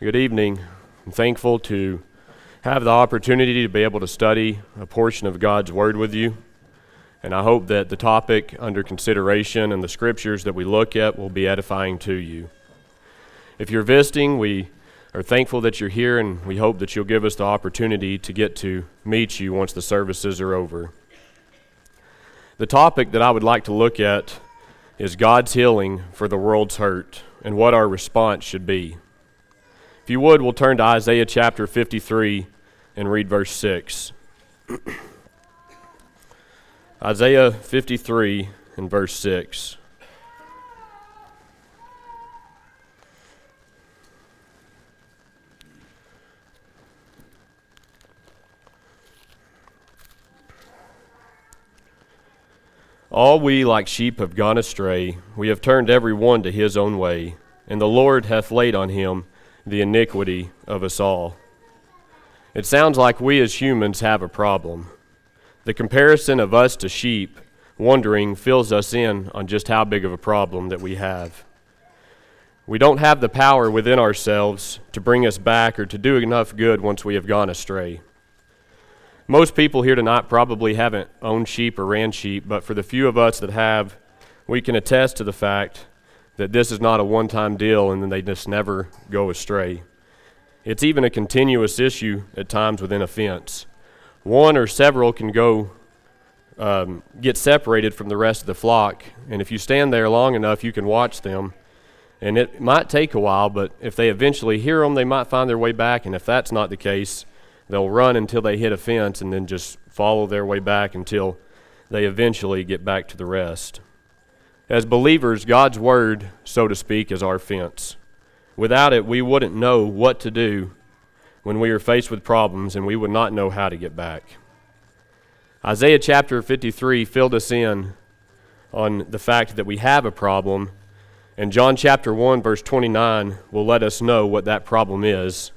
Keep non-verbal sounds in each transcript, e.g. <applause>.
Good evening. I'm thankful to have the opportunity to be able to study a portion of God's Word with you. And I hope that the topic under consideration and the scriptures that we look at will be edifying to you. If you're visiting, we are thankful that you're here and we hope that you'll give us the opportunity to get to meet you once the services are over. The topic that I would like to look at is God's healing for the world's hurt and what our response should be. If you would, we'll turn to Isaiah chapter 53 and read verse 6. Isaiah 53 and verse 6. All we like sheep have gone astray, we have turned every one to his own way, and the Lord hath laid on him the iniquity of us all. It sounds like we as humans have a problem. The comparison of us to sheep wandering fills us in on just how big of a problem that we have. We don't have the power within ourselves to bring us back or to do enough good once we have gone astray. Most people here tonight probably haven't owned sheep or ran sheep, but for the few of us that have, we can attest to the fact that this is not a one time deal and then they just never go astray. It's even a continuous issue at times within a fence. One or several can go um, get separated from the rest of the flock, and if you stand there long enough, you can watch them. And it might take a while, but if they eventually hear them, they might find their way back. And if that's not the case, they'll run until they hit a fence and then just follow their way back until they eventually get back to the rest. As believers, God's Word, so to speak, is our fence. Without it, we wouldn't know what to do when we are faced with problems and we would not know how to get back. Isaiah chapter 53 filled us in on the fact that we have a problem, and John chapter 1, verse 29 will let us know what that problem is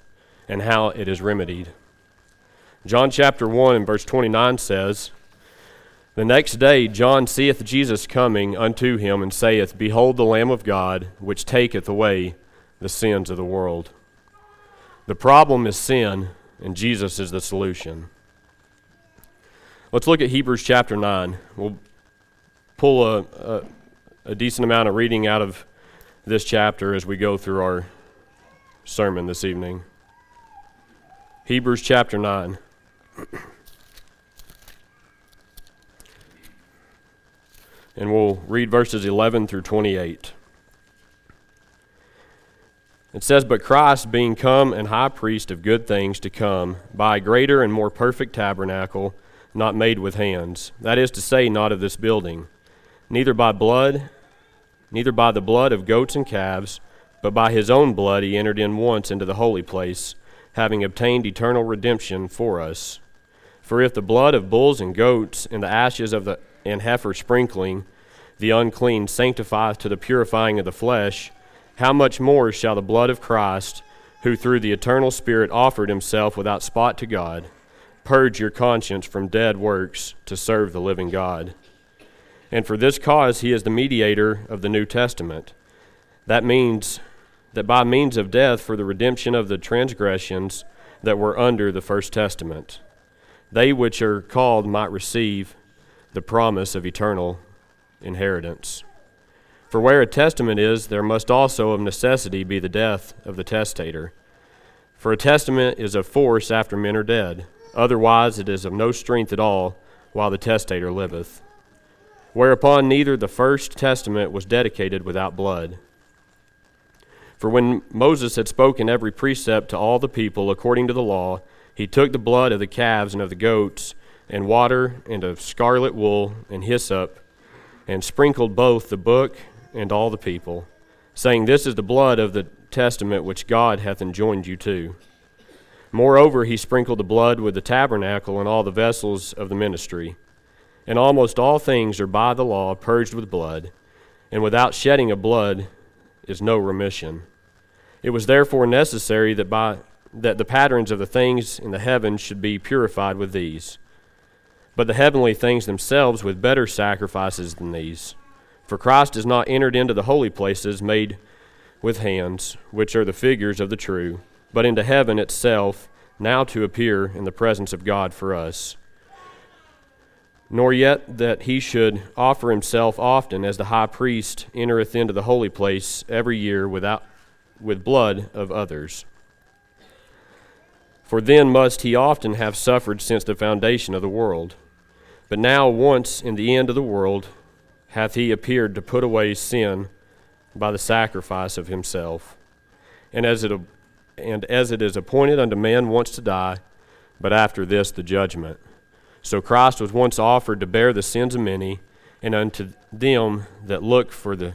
and how it is remedied. John chapter 1 and verse 29 says, the next day John seeth Jesus coming unto him, and saith, Behold the Lamb of God, which taketh away the sins of the world. The problem is sin, and Jesus is the solution. Let's look at Hebrews chapter 9. We'll pull a, a, a decent amount of reading out of this chapter as we go through our sermon this evening. Hebrews chapter 9. <clears throat> and we'll read verses 11 through 28. It says, But Christ, being come and high priest of good things to come, by a greater and more perfect tabernacle, not made with hands, that is to say, not of this building, neither by blood, neither by the blood of goats and calves, but by his own blood he entered in once into the holy place, having obtained eternal redemption for us. For if the blood of bulls and goats and the ashes of the and heifer sprinkling the unclean sanctifieth to the purifying of the flesh, how much more shall the blood of Christ, who through the eternal Spirit offered himself without spot to God, purge your conscience from dead works to serve the living God? And for this cause he is the mediator of the New Testament. That means that by means of death for the redemption of the transgressions that were under the first testament, they which are called might receive the promise of eternal inheritance. For where a testament is, there must also of necessity be the death of the testator. For a testament is of force after men are dead, otherwise it is of no strength at all while the testator liveth. Whereupon neither the first testament was dedicated without blood. For when Moses had spoken every precept to all the people according to the law, he took the blood of the calves and of the goats, and water, and of scarlet wool, and hyssop, and sprinkled both the book and all the people, saying, This is the blood of the testament which God hath enjoined you to. Moreover, he sprinkled the blood with the tabernacle and all the vessels of the ministry. And almost all things are by the law purged with blood, and without shedding of blood is no remission. It was therefore necessary that by that the patterns of the things in the heavens should be purified with these but the heavenly things themselves with better sacrifices than these. For Christ has not entered into the holy places made with hands, which are the figures of the true, but into heaven itself, now to appear in the presence of God for us. Nor yet that he should offer himself often, as the high priest entereth into the holy place every year without, with blood of others. For then must he often have suffered since the foundation of the world. But now, once in the end of the world, hath he appeared to put away sin by the sacrifice of himself. And as it, and as it is appointed unto man once to die, but after this the judgment. So Christ was once offered to bear the sins of many, and unto them that look for the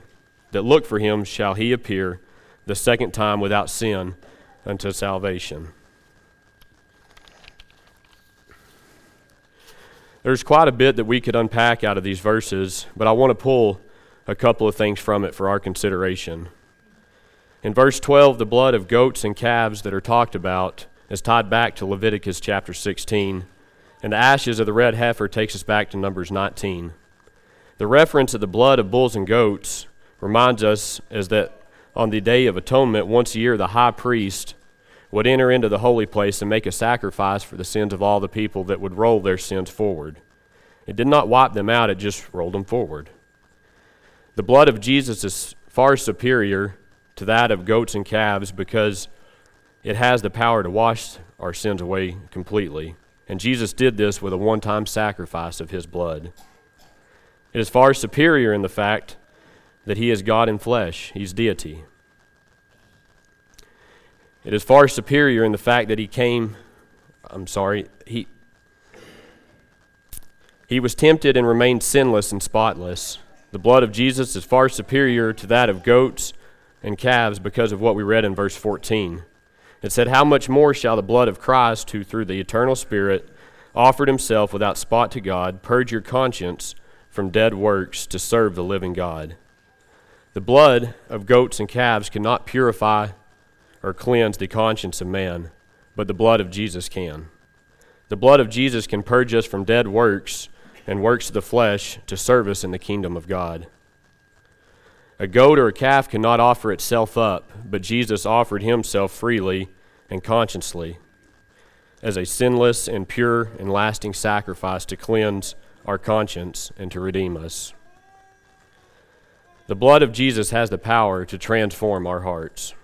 that look for him shall he appear the second time without sin unto salvation. There's quite a bit that we could unpack out of these verses, but I want to pull a couple of things from it for our consideration. In verse 12, the blood of goats and calves that are talked about is tied back to Leviticus chapter 16, and the ashes of the red heifer takes us back to Numbers 19. The reference of the blood of bulls and goats reminds us is that on the day of atonement, once a year, the high priest would enter into the holy place and make a sacrifice for the sins of all the people that would roll their sins forward. It did not wipe them out, it just rolled them forward. The blood of Jesus is far superior to that of goats and calves because it has the power to wash our sins away completely. And Jesus did this with a one time sacrifice of his blood. It is far superior in the fact that he is God in flesh, he's deity. It is far superior in the fact that he came, I'm sorry, he, he was tempted and remained sinless and spotless. The blood of Jesus is far superior to that of goats and calves because of what we read in verse 14. It said, How much more shall the blood of Christ, who through the eternal Spirit offered himself without spot to God, purge your conscience from dead works to serve the living God? The blood of goats and calves cannot purify or cleanse the conscience of man, but the blood of Jesus can. The blood of Jesus can purge us from dead works and works of the flesh to service in the kingdom of God. A goat or a calf cannot offer itself up, but Jesus offered himself freely and consciously as a sinless and pure and lasting sacrifice to cleanse our conscience and to redeem us. The blood of Jesus has the power to transform our hearts.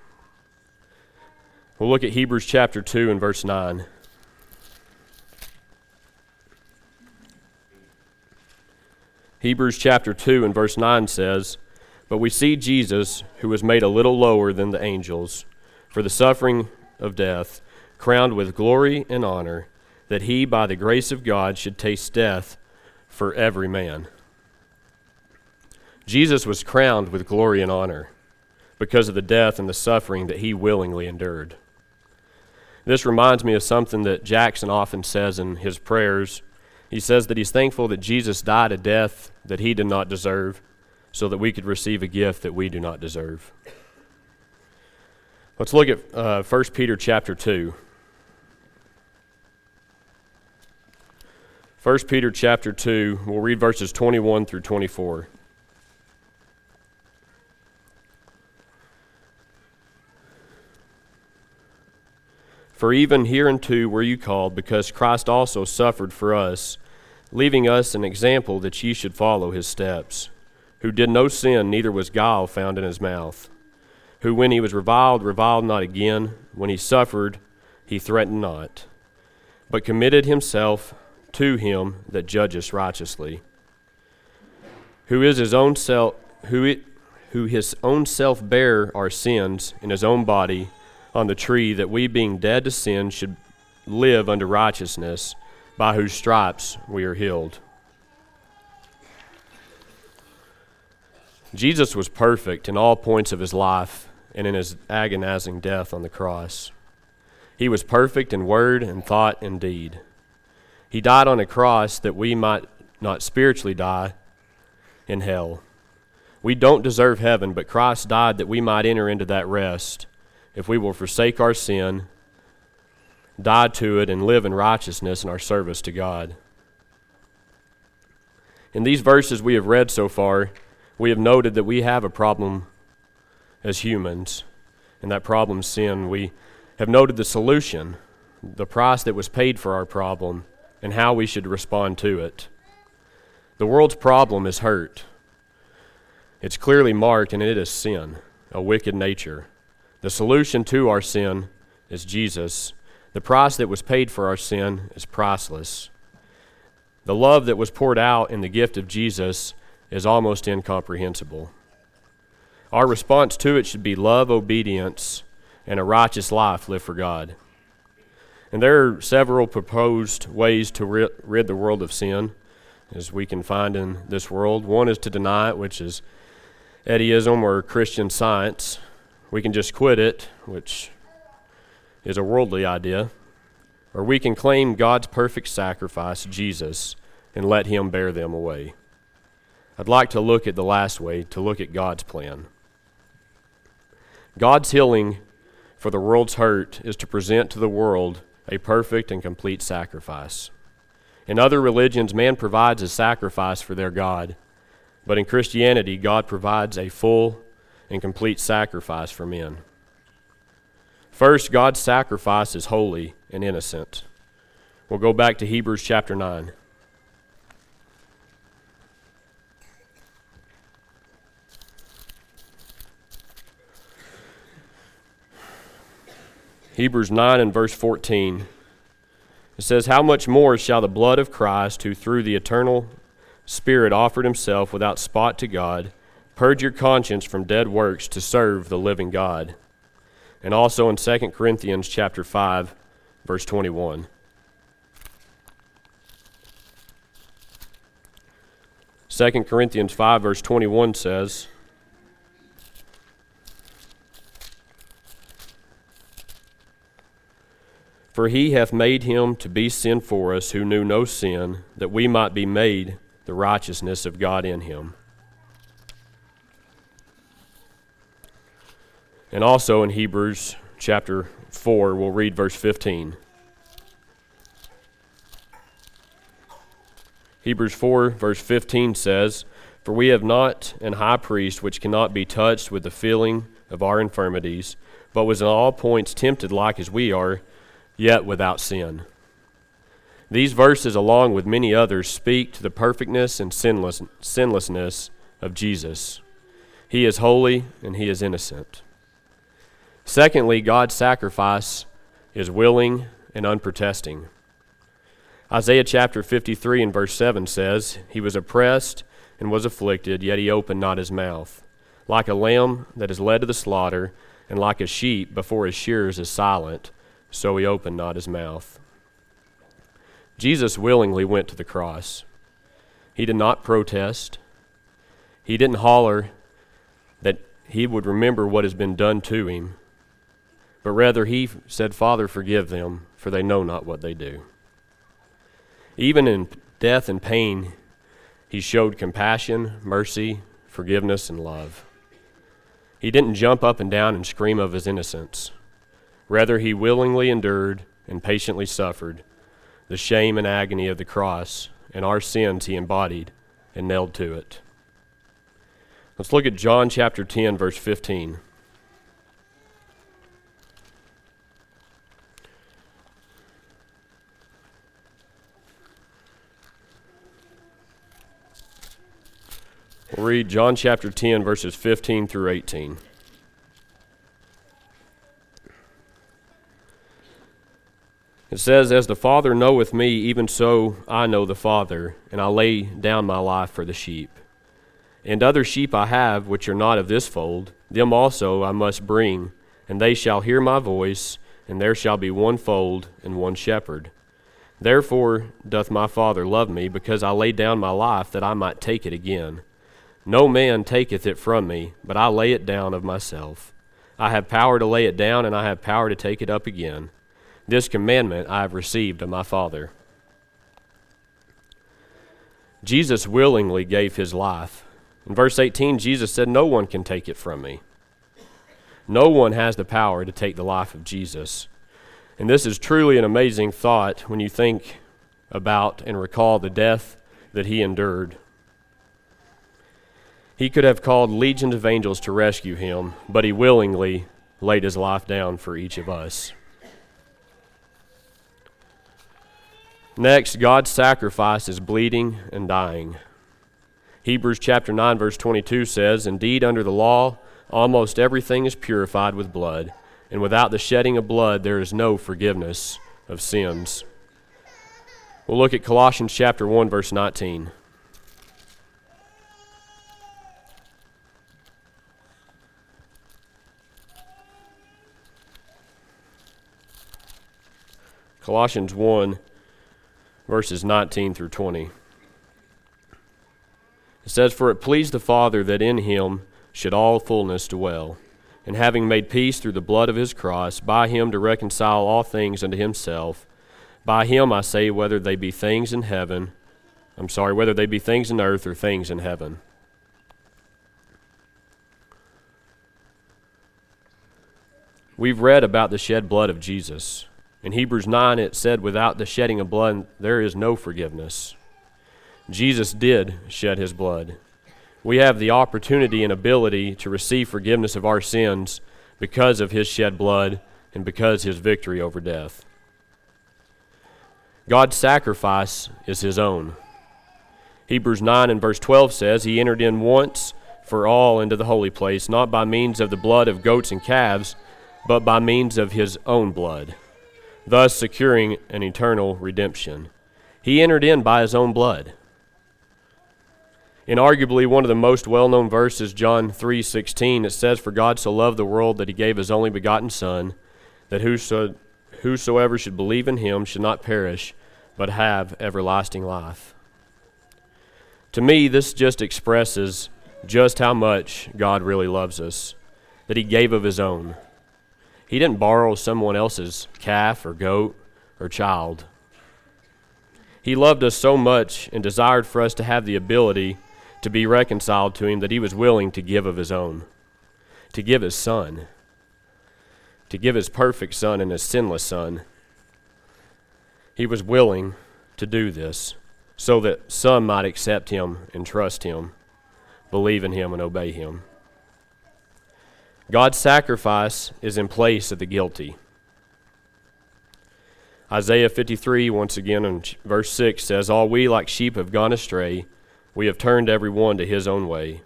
We'll look at Hebrews chapter 2 and verse 9. Hebrews chapter 2 and verse 9 says, But we see Jesus, who was made a little lower than the angels, for the suffering of death, crowned with glory and honor, that he, by the grace of God, should taste death for every man. Jesus was crowned with glory and honor because of the death and the suffering that he willingly endured. This reminds me of something that Jackson often says in his prayers. He says that he's thankful that Jesus died a death that he did not deserve so that we could receive a gift that we do not deserve. Let's look at uh, 1 Peter chapter 2. 1 Peter chapter 2, we'll read verses 21 through 24. For even hereunto were you called, because Christ also suffered for us, leaving us an example that ye should follow his steps, who did no sin, neither was guile found in his mouth, who when he was reviled, reviled not again, when he suffered, he threatened not, but committed himself to him that judgeth righteously, who is his own self, who, it, who his own self bare our sins in his own body on the tree that we, being dead to sin, should live unto righteousness, by whose stripes we are healed. Jesus was perfect in all points of his life and in his agonizing death on the cross. He was perfect in word and thought and deed. He died on a cross that we might not spiritually die in hell. We don't deserve heaven, but Christ died that we might enter into that rest if we will forsake our sin, die to it, and live in righteousness in our service to God. In these verses we have read so far, we have noted that we have a problem as humans, and that problem sin. We have noted the solution, the price that was paid for our problem, and how we should respond to it. The world's problem is hurt. It's clearly marked, and it is sin, a wicked nature. The solution to our sin is Jesus. The price that was paid for our sin is priceless. The love that was poured out in the gift of Jesus is almost incomprehensible. Our response to it should be love, obedience, and a righteous life lived for God. And there are several proposed ways to rid the world of sin, as we can find in this world. One is to deny it, which is Eddyism or Christian science. We can just quit it, which is a worldly idea. Or we can claim God's perfect sacrifice, Jesus, and let Him bear them away. I'd like to look at the last way, to look at God's plan. God's healing for the world's hurt is to present to the world a perfect and complete sacrifice. In other religions, man provides a sacrifice for their God, but in Christianity, God provides a full and complete sacrifice for men. First, God's sacrifice is holy and innocent. We'll go back to Hebrews chapter 9. Hebrews 9 and verse 14. It says, How much more shall the blood of Christ, who through the eternal Spirit offered himself without spot to God, purge your conscience from dead works to serve the living God? And also in 2 Corinthians chapter 5, verse 21. Second Corinthians 5, verse 21 says, For he hath made him to be sin for us who knew no sin, that we might be made the righteousness of God in him. And also in Hebrews chapter 4, we'll read verse 15. Hebrews 4, verse 15 says, For we have not an high priest which cannot be touched with the feeling of our infirmities, but was in all points tempted like as we are yet without sin. These verses, along with many others, speak to the perfectness and sinless, sinlessness of Jesus. He is holy and he is innocent. Secondly, God's sacrifice is willing and unprotesting. Isaiah chapter 53 and verse 7 says, He was oppressed and was afflicted, yet he opened not his mouth. Like a lamb that is led to the slaughter, and like a sheep before his shearers is silent, so he opened not his mouth. Jesus willingly went to the cross. He did not protest. He didn't holler that he would remember what has been done to him, but rather he said, Father, forgive them, for they know not what they do. Even in death and pain, he showed compassion, mercy, forgiveness, and love. He didn't jump up and down and scream of his innocence. Rather, he willingly endured and patiently suffered the shame and agony of the cross, and our sins he embodied and nailed to it. Let's look at John chapter 10, verse 15. We'll read John chapter 10, verses 15 through 18. It says, As the Father knoweth me, even so I know the Father, and I lay down my life for the sheep. And other sheep I have, which are not of this fold, them also I must bring, and they shall hear my voice, and there shall be one fold and one shepherd. Therefore doth my Father love me, because I lay down my life that I might take it again. No man taketh it from me, but I lay it down of myself. I have power to lay it down, and I have power to take it up again. This commandment I have received of my Father. Jesus willingly gave his life. In verse 18, Jesus said, No one can take it from me. No one has the power to take the life of Jesus. And this is truly an amazing thought when you think about and recall the death that he endured. He could have called legions of angels to rescue him, but he willingly laid his life down for each of us. Next, God's sacrifice is bleeding and dying. Hebrews chapter 9 verse 22 says, "Indeed under the law almost everything is purified with blood, and without the shedding of blood there is no forgiveness of sins." We'll look at Colossians chapter 1 verse 19. Colossians 1 verses 19 through 20. It says, For it pleased the Father that in him should all fullness dwell, and having made peace through the blood of his cross, by him to reconcile all things unto himself. By him I say, whether they be things in heaven, I'm sorry, whether they be things in earth or things in heaven. We've read about the shed blood of Jesus. In Hebrews 9, it said, Without the shedding of blood, there is no forgiveness. Jesus did shed his blood. We have the opportunity and ability to receive forgiveness of our sins because of his shed blood and because his victory over death. God's sacrifice is his own. Hebrews 9 and verse 12 says, He entered in once for all into the holy place, not by means of the blood of goats and calves, but by means of his own blood thus securing an eternal redemption. He entered in by his own blood. In arguably one of the most well-known verses, John 3:16, it says, "For God so loved the world that he gave his only begotten son, that whoso, whosoever should believe in him should not perish, but have everlasting life." To me, this just expresses just how much God really loves us, that he gave of his own. He didn't borrow someone else's calf or goat or child. He loved us so much and desired for us to have the ability to be reconciled to Him that He was willing to give of His own, to give His Son, to give His perfect Son and His sinless Son. He was willing to do this so that some might accept Him and trust Him, believe in Him, and obey Him. God's sacrifice is in place of the guilty. Isaiah 53, once again in verse 6, says, All we like sheep have gone astray. We have turned every one to his own way,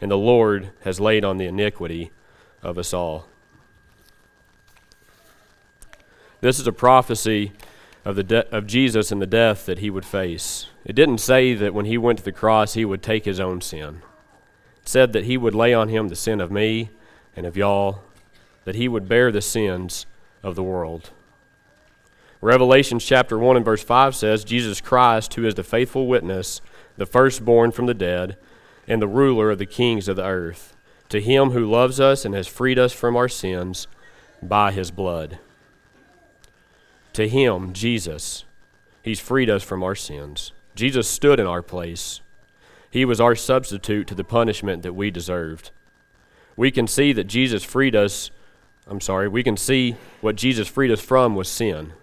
and the Lord has laid on the iniquity of us all. This is a prophecy of, the de- of Jesus and the death that he would face. It didn't say that when he went to the cross he would take his own sin. It said that he would lay on him the sin of me and of y'all, that he would bear the sins of the world. Revelation chapter 1 and verse 5 says, Jesus Christ, who is the faithful witness, the firstborn from the dead, and the ruler of the kings of the earth, to him who loves us and has freed us from our sins by his blood. To him, Jesus, he's freed us from our sins. Jesus stood in our place. He was our substitute to the punishment that we deserved we can see that Jesus freed us. I'm sorry, we can see what Jesus freed us from was sin,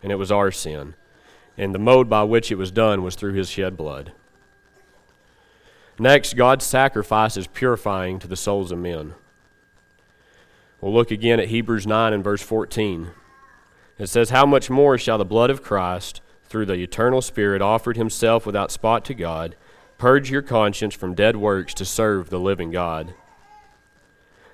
and it was our sin. And the mode by which it was done was through his shed blood. Next, God's sacrifice is purifying to the souls of men. We'll look again at Hebrews 9 and verse 14. It says, How much more shall the blood of Christ, through the eternal Spirit offered himself without spot to God, purge your conscience from dead works to serve the living God?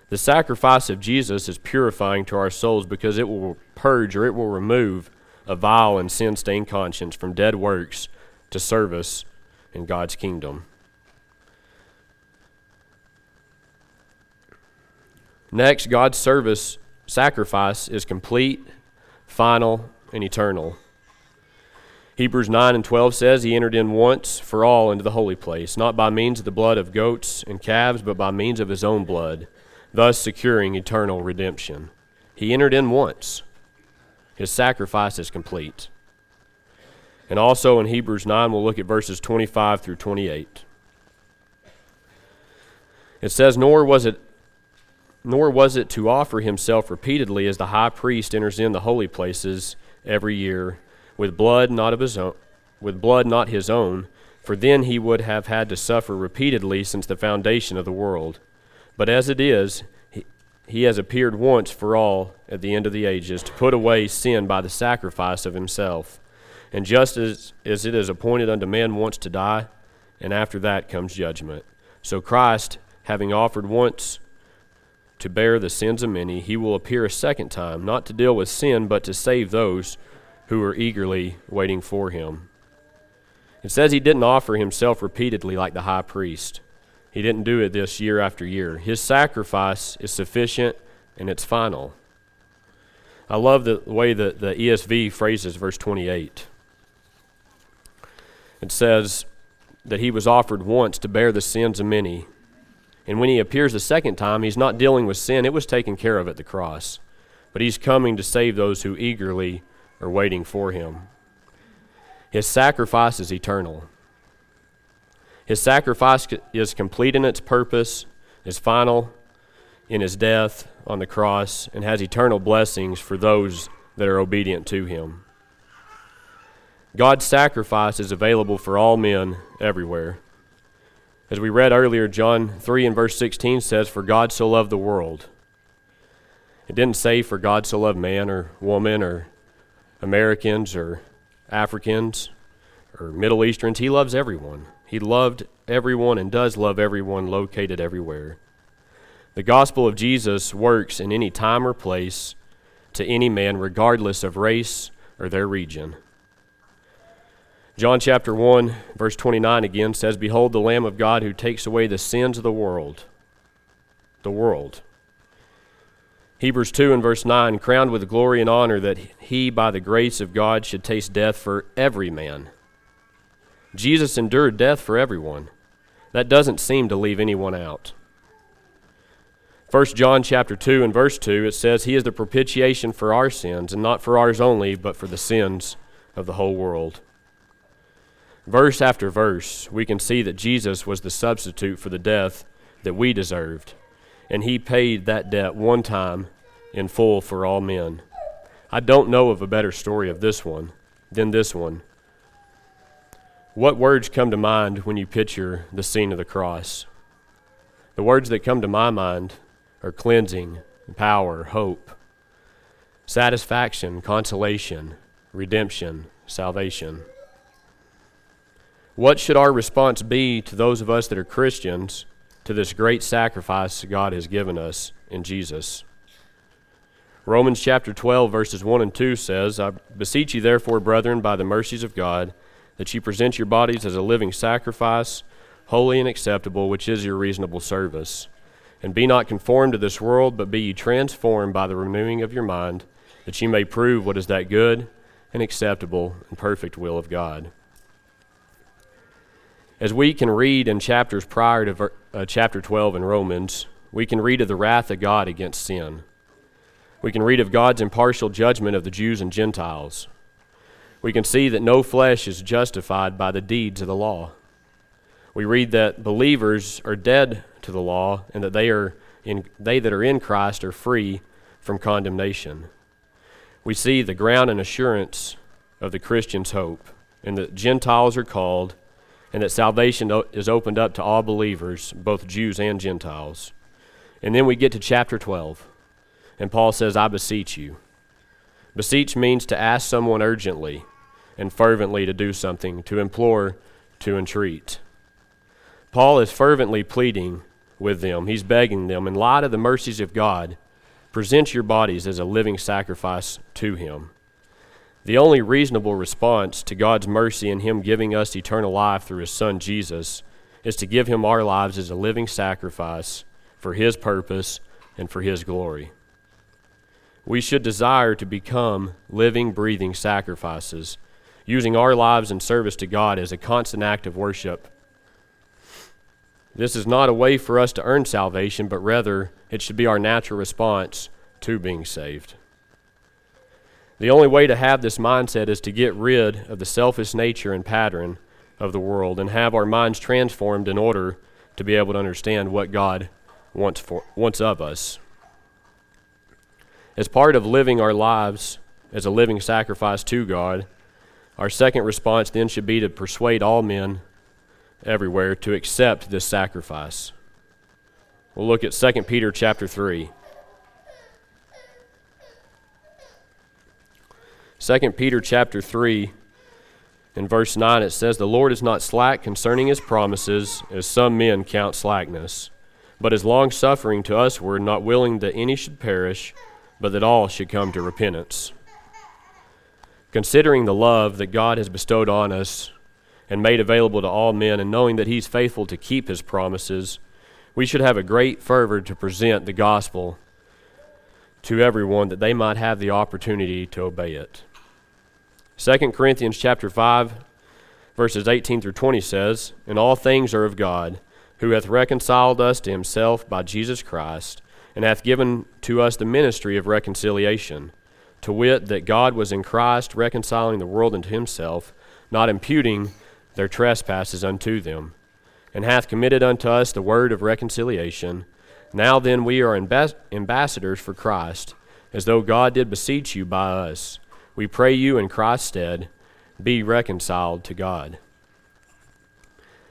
The sacrifice of Jesus is purifying to our souls because it will purge or it will remove a vile and sin stained conscience from dead works to service in God's kingdom. Next, God's service sacrifice is complete, final, and eternal. Hebrews 9 and 12 says, He entered in once for all into the holy place, not by means of the blood of goats and calves, but by means of His own blood thus securing eternal redemption. He entered in once. His sacrifice is complete. And also in Hebrews 9, we'll look at verses 25 through 28. It says, Nor was it nor was it to offer himself repeatedly as the high priest enters in the holy places every year with blood not of his own with blood not his own for then he would have had to suffer repeatedly since the foundation of the world but as it is, he, has appeared once for all at the end of the ages to put away sin by the sacrifice of himself. And just as, as it is appointed unto man once to die, and after that comes judgment. So Christ, having offered once to bear the sins of many, he will appear a second time, not to deal with sin, but to save those who are eagerly waiting for him. It says he didn't offer himself repeatedly like the high priest. He didn't do it this year after year. His sacrifice is sufficient and it's final. I love the way that the ESV phrases verse 28. It says that he was offered once to bear the sins of many. And when he appears the second time, he's not dealing with sin, it was taken care of at the cross. But he's coming to save those who eagerly are waiting for him. His sacrifice is eternal. His sacrifice is complete in its purpose, is final in his death on the cross, and has eternal blessings for those that are obedient to him. God's sacrifice is available for all men everywhere. As we read earlier, John 3 and verse 16 says, For God so loved the world. It didn't say, For God so loved man or woman or Americans or Africans or Middle Easterns. He loves everyone. He loved everyone and does love everyone located everywhere. The gospel of Jesus works in any time or place to any man, regardless of race or their region. John chapter 1, verse 29 again says, Behold the Lamb of God who takes away the sins of the world. The world. Hebrews 2 and verse 9, crowned with glory and honor that he, by the grace of God, should taste death for every man. Jesus endured death for everyone. That doesn't seem to leave anyone out. 1 John chapter 2 and verse 2 it says he is the propitiation for our sins and not for ours only but for the sins of the whole world. Verse after verse, we can see that Jesus was the substitute for the death that we deserved, and he paid that debt one time in full for all men. I don't know of a better story of this one than this one. What words come to mind when you picture the scene of the cross? The words that come to my mind are cleansing, power, hope, satisfaction, consolation, redemption, salvation. What should our response be to those of us that are Christians to this great sacrifice God has given us in Jesus? Romans chapter 12, verses 1 and 2 says, I beseech you, therefore, brethren, by the mercies of God, that ye present your bodies as a living sacrifice, holy and acceptable, which is your reasonable service. And be not conformed to this world, but be ye transformed by the renewing of your mind, that ye may prove what is that good and acceptable and perfect will of God. As we can read in chapters prior to uh, chapter 12 in Romans, we can read of the wrath of God against sin. We can read of God's impartial judgment of the Jews and Gentiles. We can see that no flesh is justified by the deeds of the law. We read that believers are dead to the law and that they, are in, they that are in Christ are free from condemnation. We see the ground and assurance of the Christian's hope, and that Gentiles are called and that salvation is opened up to all believers, both Jews and Gentiles. And then we get to chapter 12, and Paul says, I beseech you. Beseech means to ask someone urgently and fervently to do something, to implore, to entreat. Paul is fervently pleading with them. He's begging them, in light of the mercies of God, present your bodies as a living sacrifice to Him. The only reasonable response to God's mercy in Him giving us eternal life through His Son Jesus is to give Him our lives as a living sacrifice for His purpose and for His glory. We should desire to become living, breathing sacrifices, using our lives in service to God as a constant act of worship. This is not a way for us to earn salvation, but rather it should be our natural response to being saved. The only way to have this mindset is to get rid of the selfish nature and pattern of the world and have our minds transformed in order to be able to understand what God wants, for, wants of us. As part of living our lives as a living sacrifice to God, our second response then should be to persuade all men everywhere to accept this sacrifice. We'll look at 2 Peter chapter 3. 2 Peter chapter 3 In verse 9, it says, The Lord is not slack concerning his promises, as some men count slackness, but is longsuffering to usward, not willing that any should perish, but that all should come to repentance. Considering the love that God has bestowed on us and made available to all men, and knowing that he's faithful to keep his promises, we should have a great fervor to present the gospel to everyone that they might have the opportunity to obey it. 2 Corinthians chapter 5 verses 18 through 20 says, "And all things are of God, who hath reconciled us to himself by Jesus Christ, and hath given to us the ministry of reconciliation, to wit that God was in Christ reconciling the world unto himself, not imputing their trespasses unto them, and hath committed unto us the word of reconciliation. Now then we are ambassadors for Christ, as though God did beseech you by us." We pray you in Christ's stead, be reconciled to God.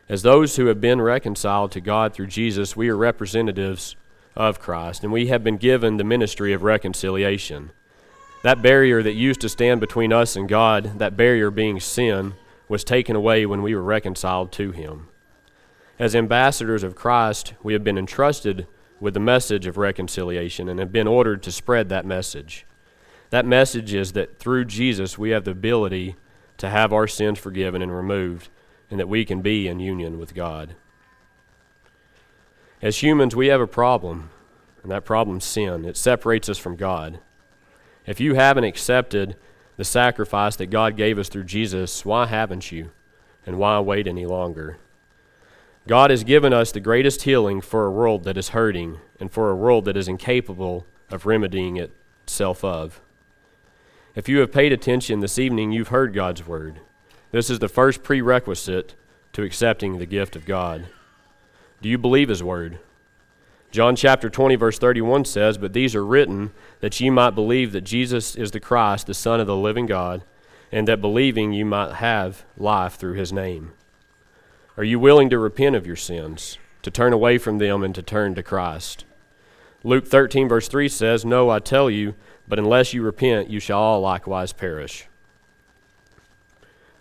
As those who have been reconciled to God through Jesus, we are representatives of Christ, and we have been given the ministry of reconciliation. That barrier that used to stand between us and God, that barrier being sin, was taken away when we were reconciled to Him. As ambassadors of Christ, we have been entrusted with the message of reconciliation and have been ordered to spread that message. That message is that through Jesus we have the ability to have our sins forgiven and removed, and that we can be in union with God. As humans, we have a problem, and that problem's sin. It separates us from God. If you haven't accepted the sacrifice that God gave us through Jesus, why haven't you? And why wait any longer? God has given us the greatest healing for a world that is hurting and for a world that is incapable of remedying itself of. If you have paid attention this evening, you've heard God's word. This is the first prerequisite to accepting the gift of God. Do you believe his word? John chapter 20, verse 31 says, But these are written that ye might believe that Jesus is the Christ, the Son of the living God, and that believing you might have life through his name. Are you willing to repent of your sins, to turn away from them, and to turn to Christ? Luke 13, verse 3 says, No, I tell you, but unless you repent, you shall all likewise perish.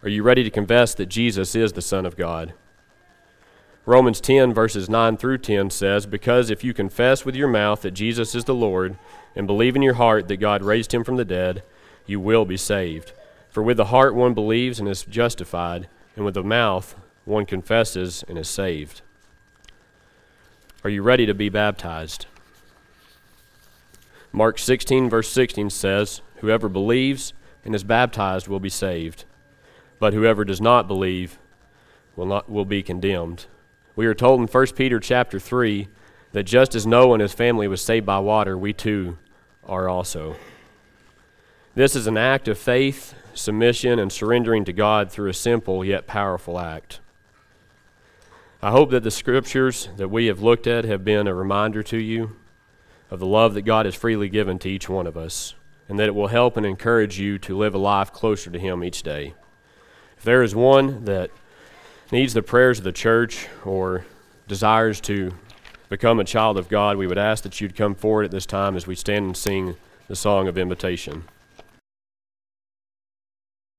Are you ready to confess that Jesus is the Son of God? Romans 10, verses 9 through 10 says, Because if you confess with your mouth that Jesus is the Lord, and believe in your heart that God raised him from the dead, you will be saved. For with the heart one believes and is justified, and with the mouth one confesses and is saved. Are you ready to be baptized? Mark 16, verse 16 says, Whoever believes and is baptized will be saved, but whoever does not believe will, not, will be condemned. We are told in 1 Peter chapter 3 that just as Noah and his family was saved by water, we too are also. This is an act of faith, submission, and surrendering to God through a simple yet powerful act. I hope that the scriptures that we have looked at have been a reminder to you of the love that God has freely given to each one of us, and that it will help and encourage you to live a life closer to Him each day. If there is one that needs the prayers of the church or desires to become a child of God, we would ask that you'd come forward at this time as we stand and sing the song of invitation.